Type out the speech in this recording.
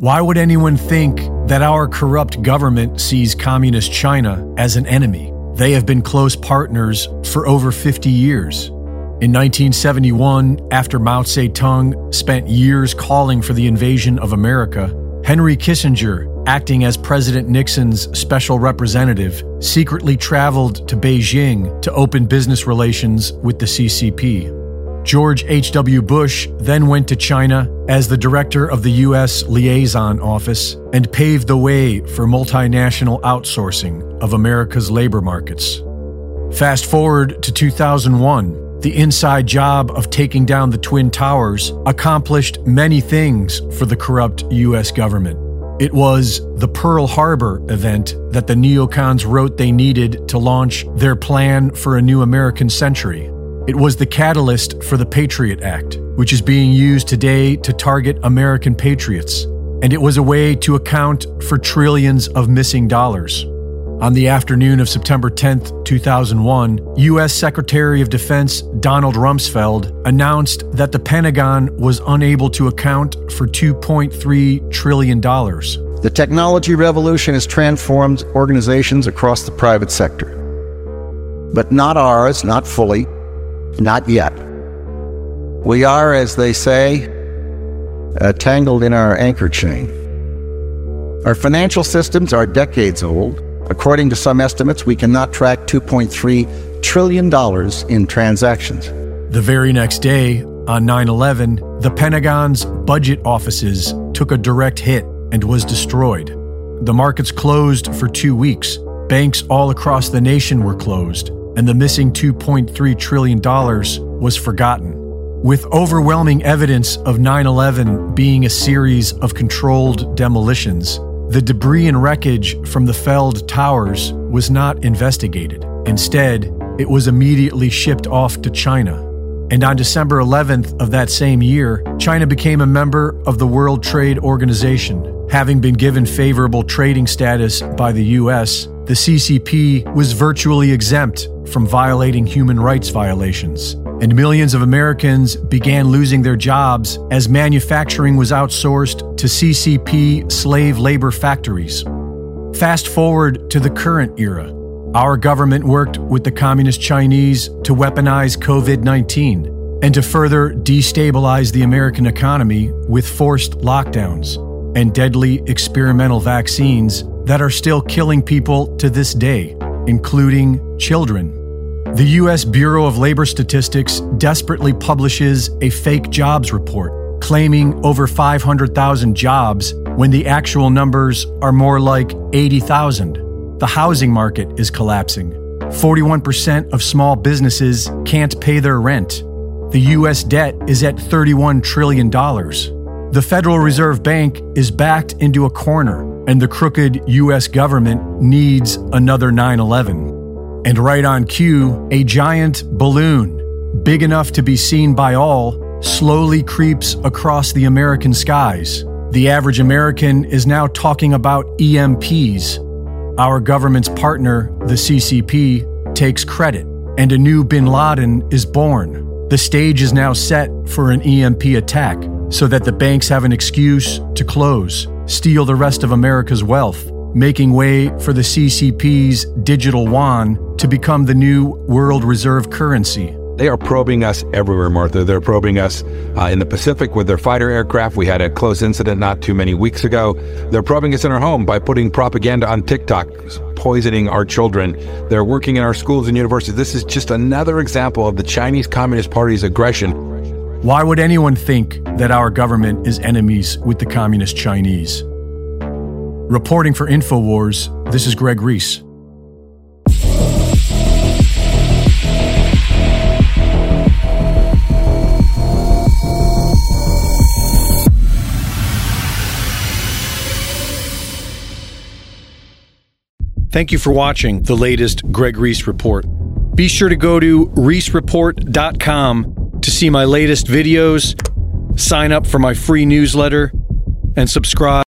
Why would anyone think that our corrupt government sees Communist China as an enemy? They have been close partners for over 50 years. In 1971, after Mao Zedong spent years calling for the invasion of America, Henry Kissinger, acting as President Nixon's special representative, secretly traveled to Beijing to open business relations with the CCP. George H.W. Bush then went to China as the director of the U.S. Liaison Office and paved the way for multinational outsourcing of America's labor markets. Fast forward to 2001, the inside job of taking down the Twin Towers accomplished many things for the corrupt U.S. government. It was the Pearl Harbor event that the neocons wrote they needed to launch their plan for a new American century. It was the catalyst for the Patriot Act, which is being used today to target American patriots, and it was a way to account for trillions of missing dollars. On the afternoon of September 10, 2001, U.S. Secretary of Defense Donald Rumsfeld announced that the Pentagon was unable to account for $2.3 trillion. The technology revolution has transformed organizations across the private sector. But not ours, not fully, not yet. We are, as they say, uh, tangled in our anchor chain. Our financial systems are decades old. According to some estimates, we cannot track $2.3 trillion in transactions. The very next day, on 9 11, the Pentagon's budget offices took a direct hit and was destroyed. The markets closed for two weeks. Banks all across the nation were closed and the missing $2.3 trillion was forgotten. With overwhelming evidence of 9 11 being a series of controlled demolitions, the debris and wreckage from the felled towers was not investigated. Instead, it was immediately shipped off to China. And on December 11th of that same year, China became a member of the World Trade Organization. Having been given favorable trading status by the U.S., the CCP was virtually exempt from violating human rights violations, and millions of Americans began losing their jobs as manufacturing was outsourced to CCP slave labor factories. Fast forward to the current era. Our government worked with the Communist Chinese to weaponize COVID 19 and to further destabilize the American economy with forced lockdowns and deadly experimental vaccines that are still killing people to this day, including children. The U.S. Bureau of Labor Statistics desperately publishes a fake jobs report claiming over 500,000 jobs when the actual numbers are more like 80,000. The housing market is collapsing. 41% of small businesses can't pay their rent. The U.S. debt is at $31 trillion. The Federal Reserve Bank is backed into a corner, and the crooked U.S. government needs another 9 11. And right on cue, a giant balloon, big enough to be seen by all, slowly creeps across the American skies. The average American is now talking about EMPs. Our government's partner, the CCP, takes credit, and a new bin Laden is born. The stage is now set for an EMP attack so that the banks have an excuse to close, steal the rest of America's wealth, making way for the CCP's digital yuan to become the new world reserve currency. They are probing us everywhere, Martha. They're probing us uh, in the Pacific with their fighter aircraft. We had a close incident not too many weeks ago. They're probing us in our home by putting propaganda on TikTok, poisoning our children. They're working in our schools and universities. This is just another example of the Chinese Communist Party's aggression. Why would anyone think that our government is enemies with the Communist Chinese? Reporting for InfoWars, this is Greg Reese. Thank you for watching the latest Greg Reese Report. Be sure to go to reesereport.com to see my latest videos, sign up for my free newsletter, and subscribe.